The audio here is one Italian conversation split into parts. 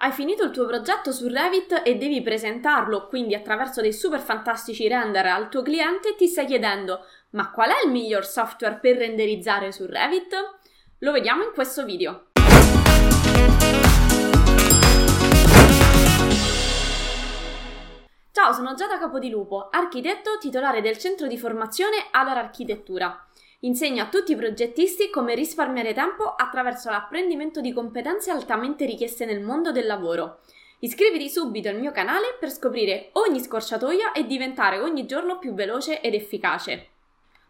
Hai finito il tuo progetto su Revit e devi presentarlo, quindi attraverso dei super fantastici render al tuo cliente, ti stai chiedendo ma qual è il miglior software per renderizzare su Revit? Lo vediamo in questo video. Ciao, sono Giada Capodilupo, architetto titolare del centro di formazione Alar Architettura. Insegno a tutti i progettisti come risparmiare tempo attraverso l'apprendimento di competenze altamente richieste nel mondo del lavoro. Iscriviti subito al mio canale per scoprire ogni scorciatoia e diventare ogni giorno più veloce ed efficace.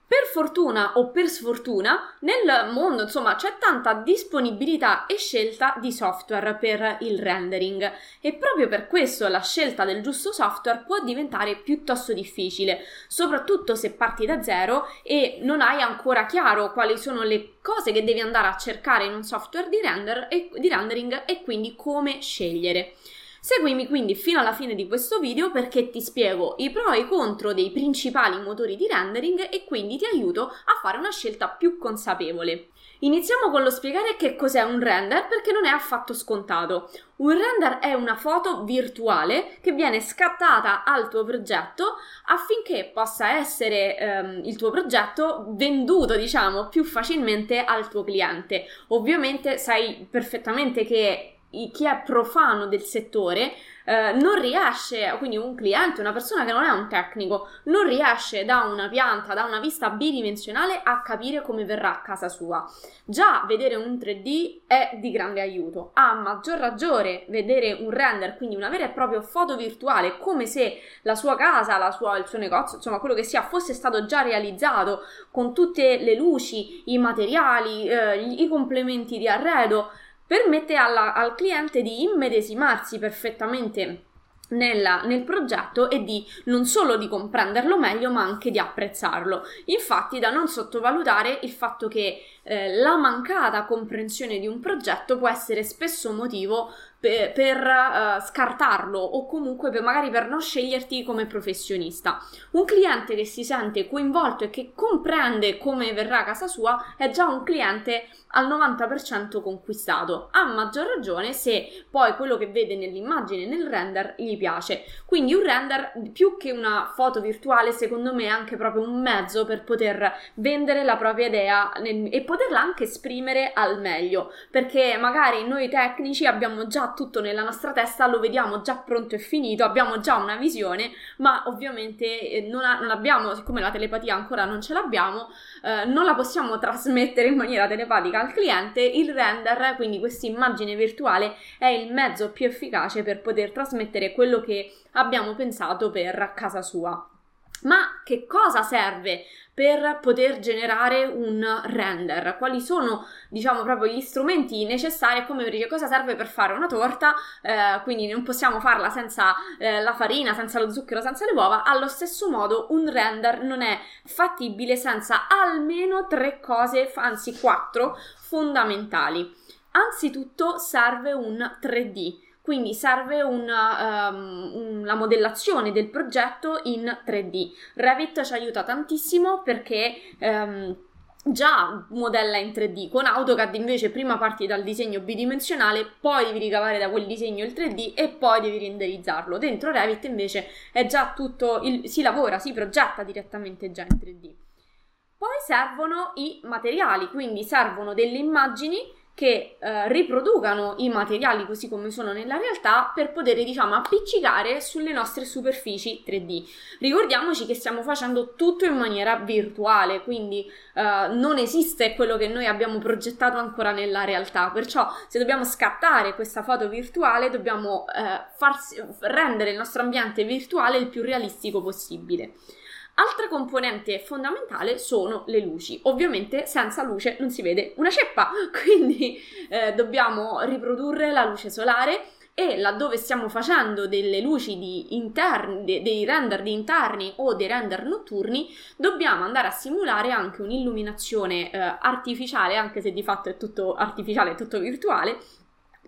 Per fortuna o per sfortuna, nel mondo insomma c'è tanta disponibilità e scelta di software per il rendering e proprio per questo la scelta del giusto software può diventare piuttosto difficile, soprattutto se parti da zero e non hai ancora chiaro quali sono le cose che devi andare a cercare in un software di, render e, di rendering e quindi come scegliere. Seguimi quindi fino alla fine di questo video perché ti spiego i pro e i contro dei principali motori di rendering e quindi ti aiuto a fare una scelta più consapevole. Iniziamo con lo spiegare che cos'è un render perché non è affatto scontato. Un render è una foto virtuale che viene scattata al tuo progetto affinché possa essere ehm, il tuo progetto venduto, diciamo, più facilmente al tuo cliente. Ovviamente sai perfettamente che chi è profano del settore eh, non riesce, quindi un cliente, una persona che non è un tecnico, non riesce da una pianta, da una vista bidimensionale a capire come verrà a casa sua. Già vedere un 3D è di grande aiuto. A maggior ragione vedere un render, quindi una vera e propria foto virtuale, come se la sua casa, la sua, il suo negozio, insomma quello che sia, fosse stato già realizzato con tutte le luci, i materiali, eh, i complementi di arredo permette alla, al cliente di immedesimarsi perfettamente nella, nel progetto e di non solo di comprenderlo meglio ma anche di apprezzarlo. Infatti da non sottovalutare il fatto che eh, la mancata comprensione di un progetto può essere spesso motivo per, per uh, scartarlo o comunque per, magari per non sceglierti come professionista. Un cliente che si sente coinvolto e che comprende come verrà a casa sua è già un cliente al 90% conquistato, a maggior ragione se poi quello che vede nell'immagine, nel render, gli piace. Quindi un render, più che una foto virtuale, secondo me è anche proprio un mezzo per poter vendere la propria idea nel, e poterla anche esprimere al meglio, perché magari noi tecnici abbiamo già tutto nella nostra testa, lo vediamo già pronto e finito, abbiamo già una visione, ma ovviamente eh, non, ha, non abbiamo, siccome la telepatia ancora non ce l'abbiamo, eh, non la possiamo trasmettere in maniera telepatica al cliente, il render, quindi questa immagine virtuale, è il mezzo più efficace per poter trasmettere quello che abbiamo pensato per casa sua. Ma che cosa serve per poter generare un render? Quali sono, diciamo, proprio gli strumenti necessari? Come per dire cosa serve per fare una torta? Eh, quindi non possiamo farla senza eh, la farina, senza lo zucchero, senza le uova. Allo stesso modo, un render non è fattibile senza almeno tre cose, anzi quattro, fondamentali. Anzitutto serve un 3D quindi serve una, um, una, modellazione del progetto in 3D. Revit ci aiuta tantissimo perché um, già modella in 3D. Con AutoCAD invece prima parti dal disegno bidimensionale, poi devi ricavare da quel disegno il 3D e poi devi renderizzarlo. Dentro Revit invece è già tutto, il, si lavora, si progetta direttamente già in 3D. Poi servono i materiali, quindi servono delle immagini che eh, riproducano i materiali così come sono nella realtà per poter diciamo appiccicare sulle nostre superfici 3D. Ricordiamoci che stiamo facendo tutto in maniera virtuale, quindi eh, non esiste quello che noi abbiamo progettato ancora nella realtà, perciò se dobbiamo scattare questa foto virtuale dobbiamo eh, farsi, rendere il nostro ambiente virtuale il più realistico possibile. Altra componente fondamentale sono le luci. Ovviamente senza luce non si vede una ceppa, quindi eh, dobbiamo riprodurre la luce solare e laddove stiamo facendo delle luci di interni, de, dei render di interni o dei render notturni, dobbiamo andare a simulare anche un'illuminazione eh, artificiale, anche se di fatto è tutto artificiale, è tutto virtuale,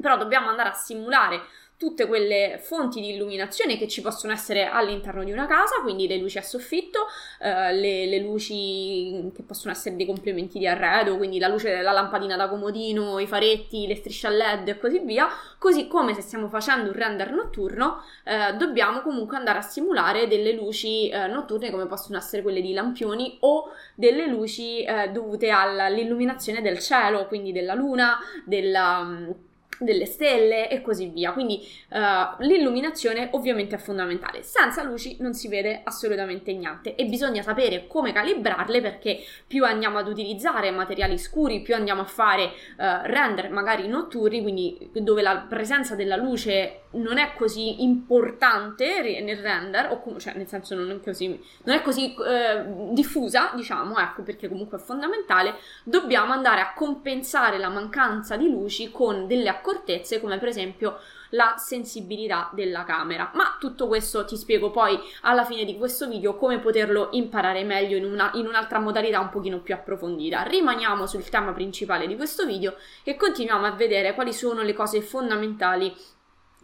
però dobbiamo andare a simulare tutte quelle fonti di illuminazione che ci possono essere all'interno di una casa, quindi le luci a soffitto, eh, le, le, luci che possono essere dei complementi di arredo, quindi la luce della lampadina da comodino, i faretti, le strisce a LED e così via, così come se stiamo facendo un render notturno, eh, dobbiamo comunque andare a simulare delle luci eh, notturne come possono essere quelle di lampioni o delle luci eh, dovute all'illuminazione del cielo, quindi della luna, della delle stelle e così via. Quindi uh, l'illuminazione ovviamente è fondamentale. Senza luci non si vede assolutamente niente e bisogna sapere come calibrarle perché più andiamo ad utilizzare materiali scuri, più andiamo a fare uh, render magari notturni, quindi dove la presenza della luce non è così importante nel render, o com- cioè nel senso non è così, non è così uh, diffusa, diciamo, ecco perché comunque è fondamentale, dobbiamo andare a compensare la mancanza di luci con delle accorgimenti accortezze come per esempio la sensibilità della camera. Ma tutto questo ti spiego poi alla fine di questo video come poterlo imparare meglio in, una, in un'altra modalità un pochino più approfondita. Rimaniamo sul tema principale di questo video e continuiamo a vedere quali sono le cose fondamentali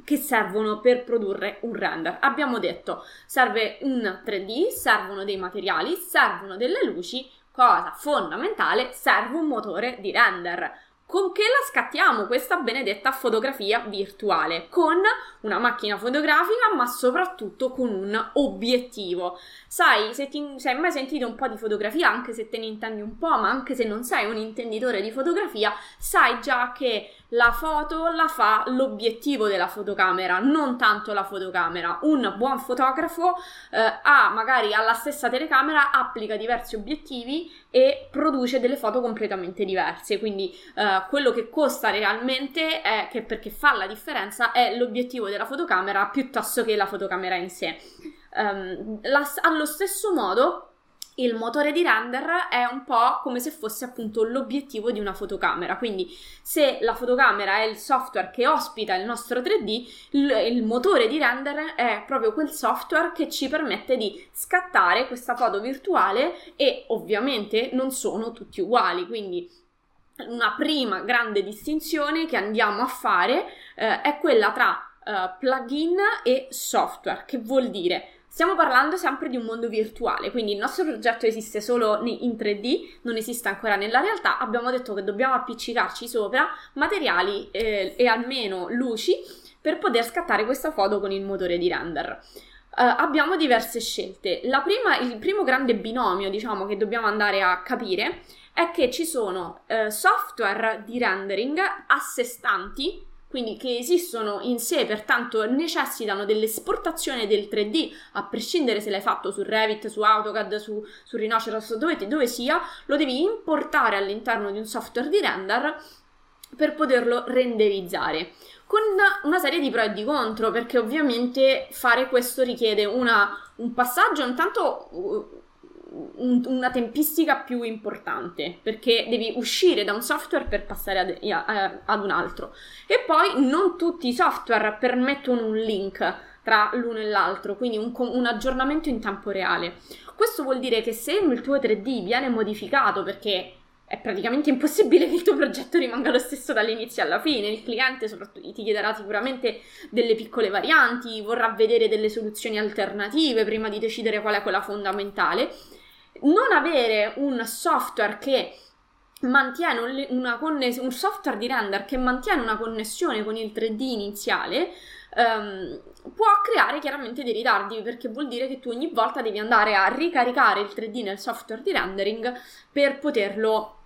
che servono per produrre un render. Abbiamo detto serve un 3D, servono dei materiali, servono delle luci, cosa fondamentale, serve un motore di render. Con che la scattiamo questa benedetta fotografia virtuale? Con una macchina fotografica, ma soprattutto con un obiettivo. Sai, se, ti, se, hai mai sentito un po' di fotografia, anche se te ne intendi un po', ma anche se non sei un intenditore di fotografia, sai già che la foto la fa l'obiettivo della fotocamera, non tanto la fotocamera. Un buon fotografo eh, ha magari alla stessa telecamera applica diversi obiettivi e produce delle foto completamente diverse. Quindi eh, quello che costa realmente è che perché fa la differenza è l'obiettivo della fotocamera piuttosto che la fotocamera in sé. Um, la, allo stesso modo il motore di render è un po' come se fosse appunto l'obiettivo di una fotocamera. Quindi, se la fotocamera è il software che ospita il nostro 3D, il, il, motore di render è proprio quel software che ci permette di scattare questa foto virtuale e ovviamente non sono tutti uguali. Quindi, una prima grande distinzione che andiamo a fare eh, è quella tra eh, plugin e software, che vuol dire Stiamo parlando sempre di un mondo virtuale, quindi il nostro progetto esiste solo in 3D, non esiste ancora nella realtà. Abbiamo detto che dobbiamo appiccicarci sopra materiali eh, e almeno luci per poter scattare questa foto con il motore di render. Uh, abbiamo diverse scelte. Prima, il primo grande binomio, diciamo, che dobbiamo andare a capire è che ci sono uh, software di rendering a sé stanti quindi che esistono in sé, pertanto necessitano dell'esportazione del 3D, a prescindere se l'hai fatto su Revit, su AutoCAD, su, su Rhinoceros, dove, dove sia, lo devi importare all'interno di un software di render per poterlo renderizzare. Con una serie di pro e di contro perché ovviamente fare questo richiede una, un passaggio intanto un, una tempistica più importante perché devi uscire da un software per passare ad, a, ad un altro e poi non tutti i software permettono un link tra l'uno e l'altro, quindi un, un, aggiornamento in tempo reale. Questo vuol dire che se il tuo 3D viene modificato perché è praticamente impossibile che il tuo progetto rimanga lo stesso dall'inizio alla fine. Il cliente soprattutto ti chiederà sicuramente delle piccole varianti, vorrà vedere delle soluzioni alternative prima di decidere qual è quella fondamentale non avere un software che mantiene una connessione, un software di render che mantiene una connessione con il 3D iniziale um, può creare chiaramente dei ritardi perché vuol dire che tu ogni volta devi andare a ricaricare il 3D nel software di rendering per poterlo,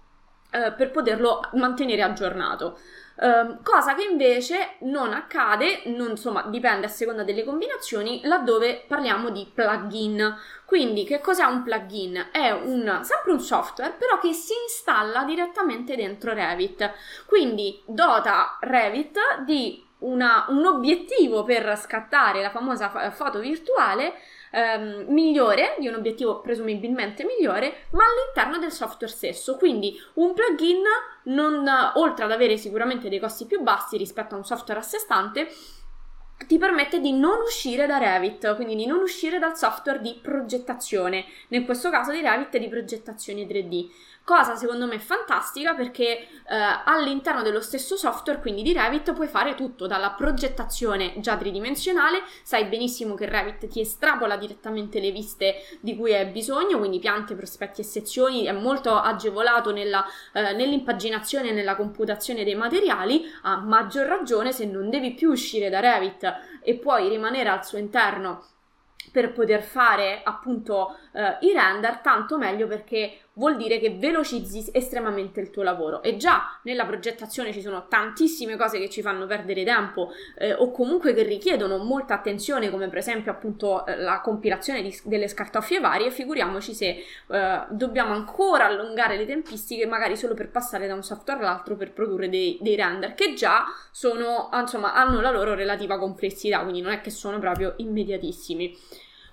uh, per poterlo mantenere aggiornato. Um, cosa che invece non accade, non, insomma, dipende a seconda delle combinazioni, laddove parliamo di plugin. Quindi, che cos'è un plugin? È un, sempre un software, però che si installa direttamente dentro Revit. Quindi dota Revit di una, un obiettivo per scattare la famosa foto virtuale ehm, migliore, di un obiettivo presumibilmente migliore, ma all'interno del software stesso. Quindi un plugin, non, oltre ad avere sicuramente dei costi più bassi rispetto a un software a sé stante, ti permette di non uscire da Revit, quindi di non uscire dal software di progettazione, nel questo caso di Revit di progettazione 3D. Cosa secondo me fantastica perché eh, all'interno dello stesso software, quindi di Revit, puoi fare tutto dalla progettazione già tridimensionale, sai benissimo che Revit ti estrapola direttamente le viste di cui hai bisogno, quindi piante, prospetti e sezioni, è molto agevolato nella, eh, nell'impaginazione e nella computazione dei materiali, a maggior ragione se non devi più uscire da Revit e puoi rimanere al suo interno per poter fare appunto eh, i render, tanto meglio perché vuol dire che velocizzi estremamente il tuo lavoro. E già nella progettazione ci sono tantissime cose che ci fanno perdere tempo eh, o comunque che richiedono molta attenzione come per esempio appunto eh, la compilazione di, delle scartoffie varie. Figuriamoci se eh, dobbiamo ancora allungare le tempistiche magari solo per passare da un software all'altro per produrre dei, dei render che già sono insomma hanno la loro relativa complessità quindi non è che sono proprio immediatissimi.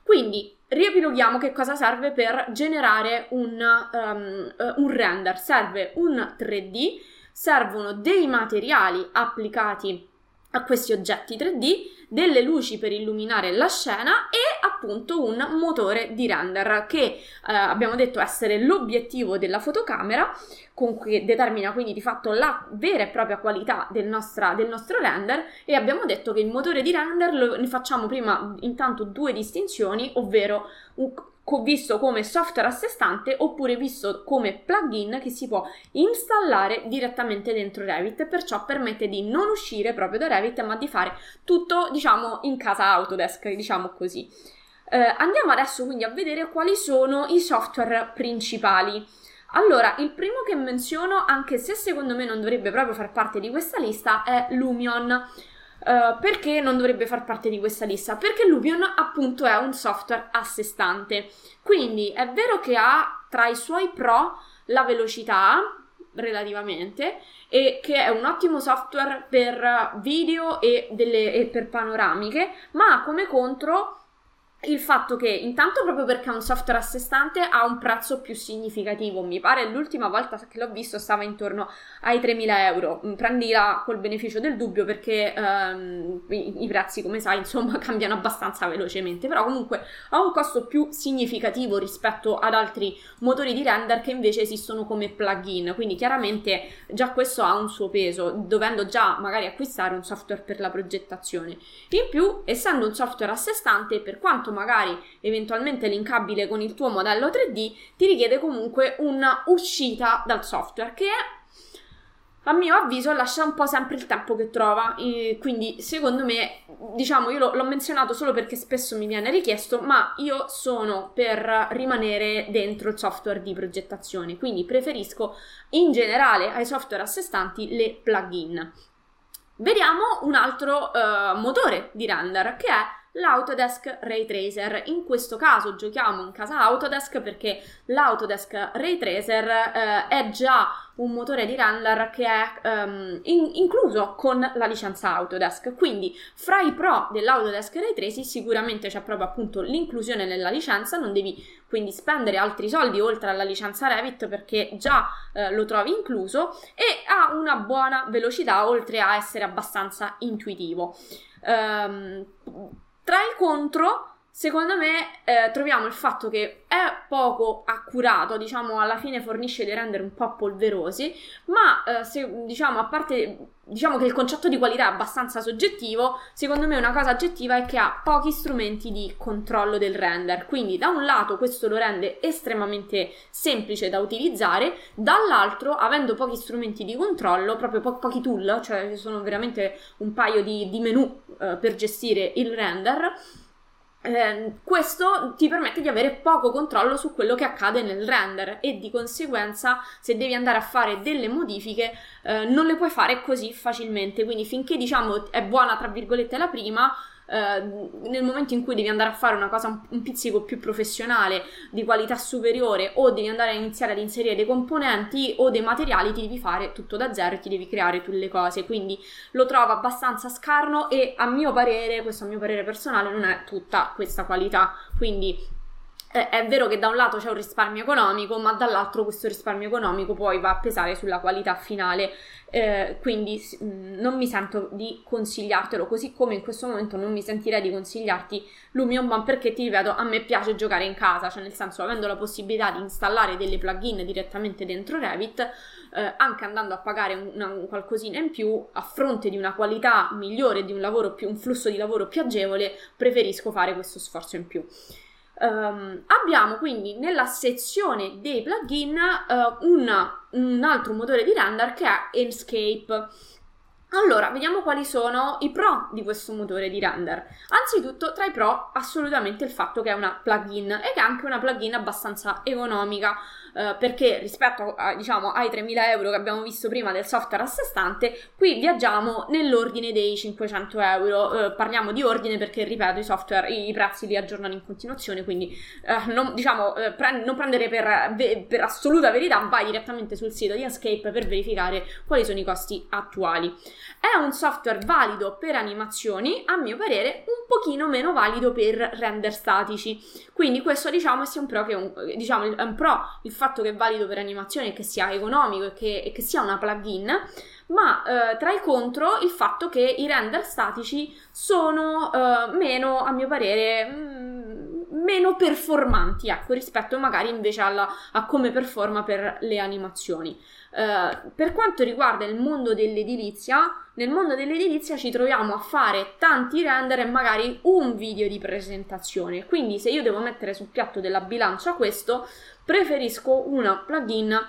Quindi riepiloghiamo che cosa serve per generare un, um, un render. Serve un 3D, servono dei materiali applicati a questi oggetti 3D, delle luci per illuminare la scena e appunto un motore di render che eh, abbiamo detto essere l'obiettivo della fotocamera con cui determina quindi di fatto la vera e propria qualità del, nostra, del nostro render e abbiamo detto che il motore di render lo, ne facciamo prima intanto due distinzioni, ovvero un, visto come software a sé stante oppure visto come plugin che si può installare direttamente dentro Revit perciò permette di non uscire proprio da Revit ma di fare tutto diciamo in casa Autodesk diciamo così. Eh, andiamo adesso quindi a vedere quali sono i software principali. Allora, il primo che menziono, anche se secondo me non dovrebbe proprio far parte di questa lista, è Lumion. Uh, perché non dovrebbe far parte di questa lista? Perché Lumion appunto è un software a sé stante. Quindi è vero che ha tra i suoi pro la velocità relativamente e che è un ottimo software per video e, delle, e per panoramiche, ma come contro il fatto che intanto proprio perché è un software a sé stante ha un prezzo più significativo, mi pare l'ultima volta che l'ho visto stava intorno ai 3.000 euro, mm, prendila col beneficio del dubbio perché um, i, i, prezzi come sai insomma cambiano abbastanza velocemente, però comunque ha un costo più significativo rispetto ad altri motori di render che invece esistono come plugin, quindi chiaramente già questo ha un suo peso, dovendo già magari acquistare un software per la progettazione. In più, essendo un software a sé stante, per quanto quanto magari eventualmente linkabile con il tuo modello 3D, ti richiede comunque una uscita dal software che a mio avviso lascia un po' sempre il tempo che trova, e quindi secondo me, diciamo, io l'ho menzionato solo perché spesso mi viene richiesto, ma io sono per rimanere dentro il software di progettazione, quindi preferisco in generale ai software a sé stanti le plugin. Vediamo un altro uh, motore di render che è l'Autodesk Ray Tracer. In questo caso giochiamo in casa Autodesk perché l'Autodesk Ray Tracer eh, è già un motore di render che è um, in- incluso con la licenza Autodesk. Quindi fra i pro dell'Autodesk Ray Tracing sicuramente c'è proprio appunto l'inclusione nella licenza, non devi quindi spendere altri soldi oltre alla licenza Revit perché già eh, lo trovi incluso e ha una buona velocità oltre a essere abbastanza intuitivo. Um, tra i contro, secondo me, eh, troviamo il fatto che è poco accurato, diciamo, alla fine fornisce dei render un po' polverosi, ma eh, se, diciamo, a parte diciamo che il concetto di qualità è abbastanza soggettivo, secondo me una cosa oggettiva è che ha pochi strumenti di controllo del render, quindi da un lato questo lo rende estremamente semplice da utilizzare, dall'altro avendo pochi strumenti di controllo, proprio po- pochi tool, cioè ci sono veramente un paio di, di menu eh, per gestire il render, eh, questo ti permette di avere poco controllo su quello che accade nel render e di conseguenza se devi andare a fare delle modifiche eh, non le puoi fare così facilmente. Quindi finché diciamo è buona tra virgolette la prima eh, nel momento in cui devi andare a fare una cosa un, un, pizzico più professionale, di qualità superiore, o devi andare a iniziare ad inserire dei componenti o dei materiali, ti devi fare tutto da zero e ti devi creare tu le cose. Quindi lo trovo abbastanza scarno e a mio parere, questo a mio parere personale, non è tutta questa qualità. Quindi eh, è vero che da un lato c'è un risparmio economico, ma dall'altro questo risparmio economico poi va a pesare sulla qualità finale. Eh, quindi mh, mm, non mi sento di consigliartelo, così come in questo momento non mi sentirei di consigliarti Lumion perché ti ripeto, a me piace giocare in casa, cioè nel senso avendo la possibilità di installare delle plugin direttamente dentro Revit, eh, anche andando a pagare una, un qualcosina in più a fronte di una qualità migliore, di un lavoro più, un flusso di lavoro più agevole, preferisco fare questo sforzo in più. Um, abbiamo quindi nella sezione dei plugin uh, una, un altro motore di render che è Enscape. Allora, vediamo quali sono i pro di questo motore di render. Anzitutto, tra i pro, assolutamente il fatto che è una plugin e che è anche una plugin abbastanza economica. Eh, perché rispetto a, diciamo, ai 3.000 euro che abbiamo visto prima del software a sé stante, qui viaggiamo nell'ordine dei 500 euro. Uh, parliamo di ordine perché, ripeto, i software, i, i prezzi li aggiornano in continuazione, quindi uh, non, diciamo, pre- non prendere per, per, assoluta verità, vai direttamente sul sito di Escape per verificare quali sono i costi attuali. È un software valido per animazioni, a mio parere un pochino meno valido per render statici. Quindi questo diciamo sia un pro che un, diciamo, un pro il fatto fatto che è valido per animazioni e che sia economico e che, e che sia una plugin, ma eh, tra il contro il fatto che i render statici sono eh, meno, a mio parere, mh, mm, meno performanti, ecco, rispetto magari invece alla, a come performa per le animazioni. Uh, per quanto riguarda il mondo dell'edilizia, nel mondo dell'edilizia ci troviamo a fare tanti render e magari un video di presentazione. Quindi, se io devo mettere sul piatto della bilancia questo, preferisco una plugin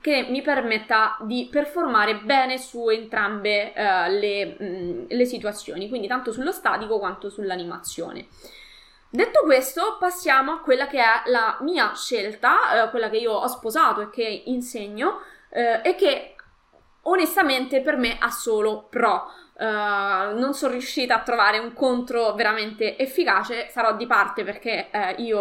che mi permetta di performare bene su entrambe uh, le, mh, mm, le situazioni, quindi tanto sullo statico quanto sull'animazione. Detto questo, passiamo a quella che è la mia scelta, eh, quella che io ho sposato e che insegno, eh, e che onestamente per me ha solo pro. Uh, non sono riuscita a trovare un contro veramente efficace, sarò di parte perché eh, io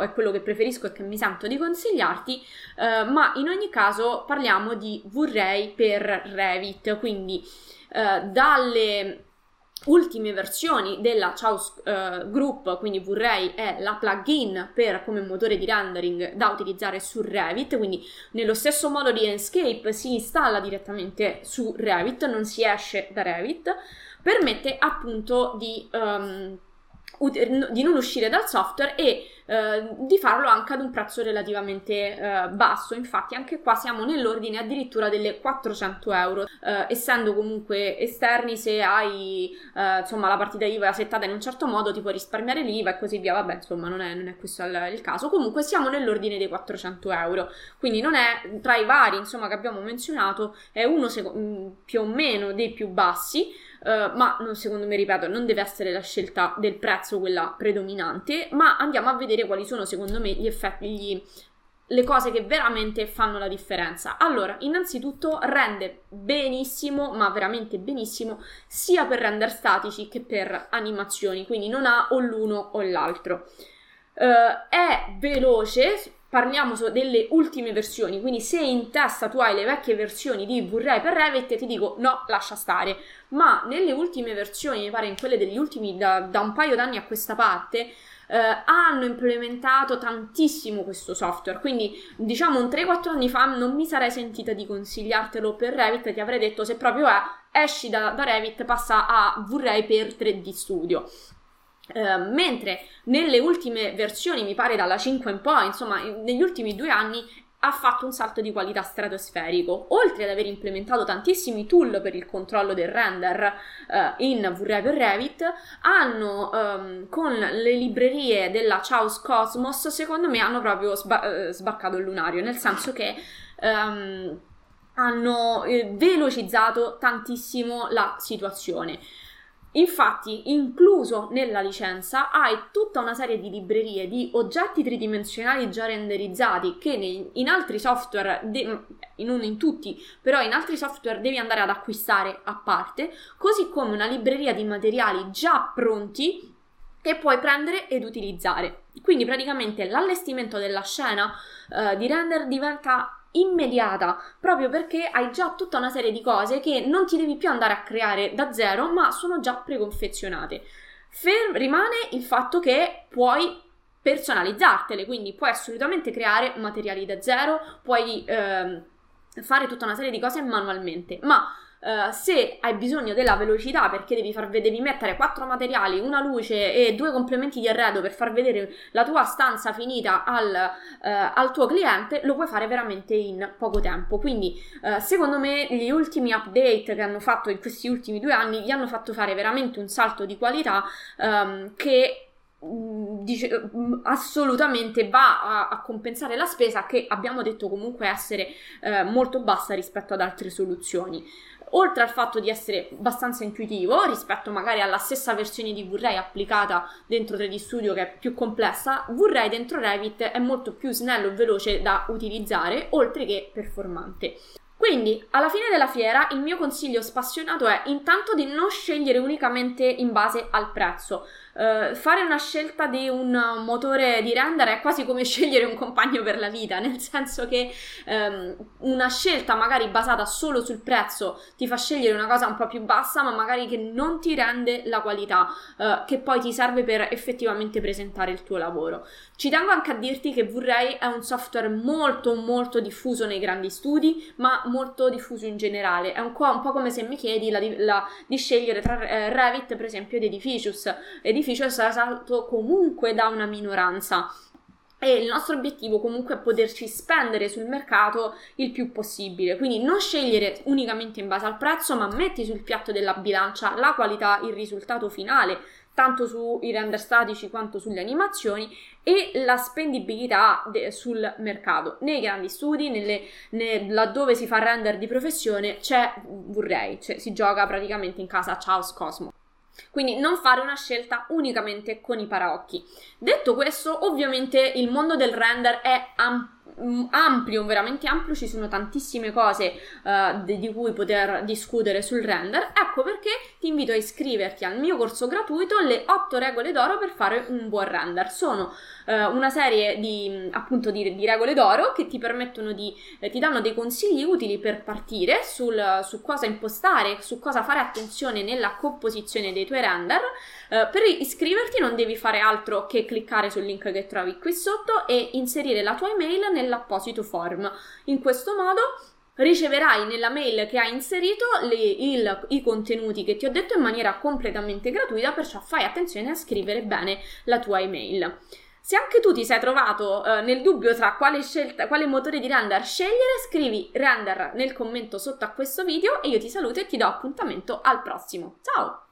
è quello che preferisco e che mi sento di consigliarti, uh, ma in ogni caso parliamo di Vorrei per Revit, quindi uh, dalle ultime versioni della Chaos uh, Group, quindi Vray è la plugin per come motore di rendering da utilizzare su Revit, quindi nello stesso modo di Enscape si installa direttamente su Revit, non si esce da Revit, permette appunto di, um, ut- di non uscire dal software e eh, di farlo anche ad un prezzo relativamente eh, basso. Infatti, anche qua siamo nell'ordine addirittura delle 400 euro, eh, essendo comunque esterni. Se hai eh, insomma la partita IVA settata in un certo modo, ti puoi risparmiare l'IVA e così via. Vabbè, insomma, non è, non è questo il, il, caso. Comunque, siamo nell'ordine dei 400 euro, quindi non è tra i vari insomma che abbiamo menzionato, è uno seco- mm, più o meno dei più bassi. Uh, ma secondo me, ripeto, non deve essere la scelta del prezzo quella predominante, ma andiamo a vedere quali sono secondo me gli effetti, gli, le cose che veramente fanno la differenza. Allora, innanzitutto rende benissimo, ma veramente benissimo, sia per render statici che per animazioni, quindi non ha o l'uno o l'altro. Uh, è veloce, parliamo delle ultime versioni, quindi se in testa tu hai le vecchie versioni di Blu-ray per Revit, ti dico no, lascia stare, ma nelle ultime versioni, mi pare in quelle degli ultimi da, da un paio d'anni a questa parte, eh, hanno implementato tantissimo questo software, quindi diciamo un 3-4 anni fa non mi sarei sentita di consigliartelo per Revit, ti avrei detto se proprio è, esci da, da Revit, passa a Blu-ray per 3D Studio. Uh, mentre nelle ultime versioni, mi pare dalla 5 in poi, insomma, negli ultimi due anni ha fatto un salto di qualità stratosferico. Oltre ad aver implementato tantissimi tool per il controllo del render uh, in VREV e Revit, hanno um, con le librerie della Chaos Cosmos, secondo me, hanno proprio sba- sbarcato il lunario, nel senso che um, hanno eh, velocizzato tantissimo la situazione. Infatti, incluso nella licenza, hai tutta una serie di librerie di oggetti tridimensionali già renderizzati che in altri software, de- non in tutti, però in altri software devi andare ad acquistare a parte, così come una libreria di materiali già pronti che puoi prendere ed utilizzare. Quindi praticamente l'allestimento della scena uh, di render diventa immediata, proprio perché hai già tutta una serie di cose che non ti devi più andare a creare da zero, ma sono già preconfezionate. Ferm- rimane il fatto che puoi personalizzartele, quindi puoi assolutamente creare materiali da zero, puoi eh, fare tutta una serie di cose manualmente, ma Uh, se hai bisogno della velocità perché devi, far, devi mettere quattro materiali, una luce e due complementi di arredo per far vedere la tua stanza finita al, uh, al tuo cliente, lo puoi fare veramente in poco tempo. Quindi, uh, secondo me, gli ultimi update che hanno fatto in questi ultimi due anni gli hanno fatto fare veramente un salto di qualità um, che Mm, dice, mm, assolutamente va a, a, compensare la spesa che abbiamo detto comunque essere eh, molto bassa rispetto ad altre soluzioni. Oltre al fatto di essere abbastanza intuitivo rispetto magari alla stessa versione di V-Ray applicata dentro 3D Studio che è più complessa, V-Ray dentro Revit è molto più snello e veloce da utilizzare, oltre che performante. Quindi, alla fine della fiera, il mio consiglio spassionato è intanto di non scegliere unicamente in base al prezzo. Uh, fare una scelta di un motore di render è quasi come scegliere un compagno per la vita, nel senso che um, una scelta magari basata solo sul prezzo ti fa scegliere una cosa un po' più bassa, ma magari che non ti rende la qualità uh, che poi ti serve per effettivamente presentare il tuo lavoro. Ci tengo anche a dirti che V-Ray è un software molto molto diffuso nei grandi studi, ma molto diffuso in generale. È un, po', un po come se mi chiedi la, la, di scegliere tra eh, Revit, per esempio, ed Edificius. Edificius è usato comunque da una minoranza. E il nostro obiettivo comunque è poterci spendere sul mercato il più possibile. Quindi non scegliere unicamente in base al prezzo, ma metti sul piatto della bilancia la qualità, il risultato finale tanto sui render statici quanto sulle animazioni e la spendibilità de- sul mercato. Nei grandi studi, nelle, ne, laddove si fa render di professione, c'è V-Ray, cioè si gioca praticamente in casa Chaos Cosmo. Quindi non fare una scelta unicamente con i paraocchi. Detto questo, ovviamente il mondo del render è ampio ampio, veramente ampio, ci sono tantissime cose uh, di, di cui poter discutere sul render. Ecco perché ti invito a iscriverti al mio corso gratuito Le 8 regole d'oro per fare un buon render. Sono uh, una serie di appunto di, di, regole d'oro che ti permettono di eh, ti danno dei consigli utili per partire sul, su cosa impostare, su cosa fare attenzione nella composizione dei tuoi render. Uh, per iscriverti non devi fare altro che cliccare sul link che trovi qui sotto e inserire la tua email nell'apposito form. In questo modo riceverai nella mail che hai inserito le, il, i contenuti che ti ho detto in maniera completamente gratuita, perciò fai attenzione a scrivere bene la tua email. Se anche tu ti sei trovato eh, nel dubbio tra quale, scelta, quale motore di render scegliere, scrivi render nel commento sotto a questo video e io ti saluto e ti do appuntamento al prossimo. Ciao!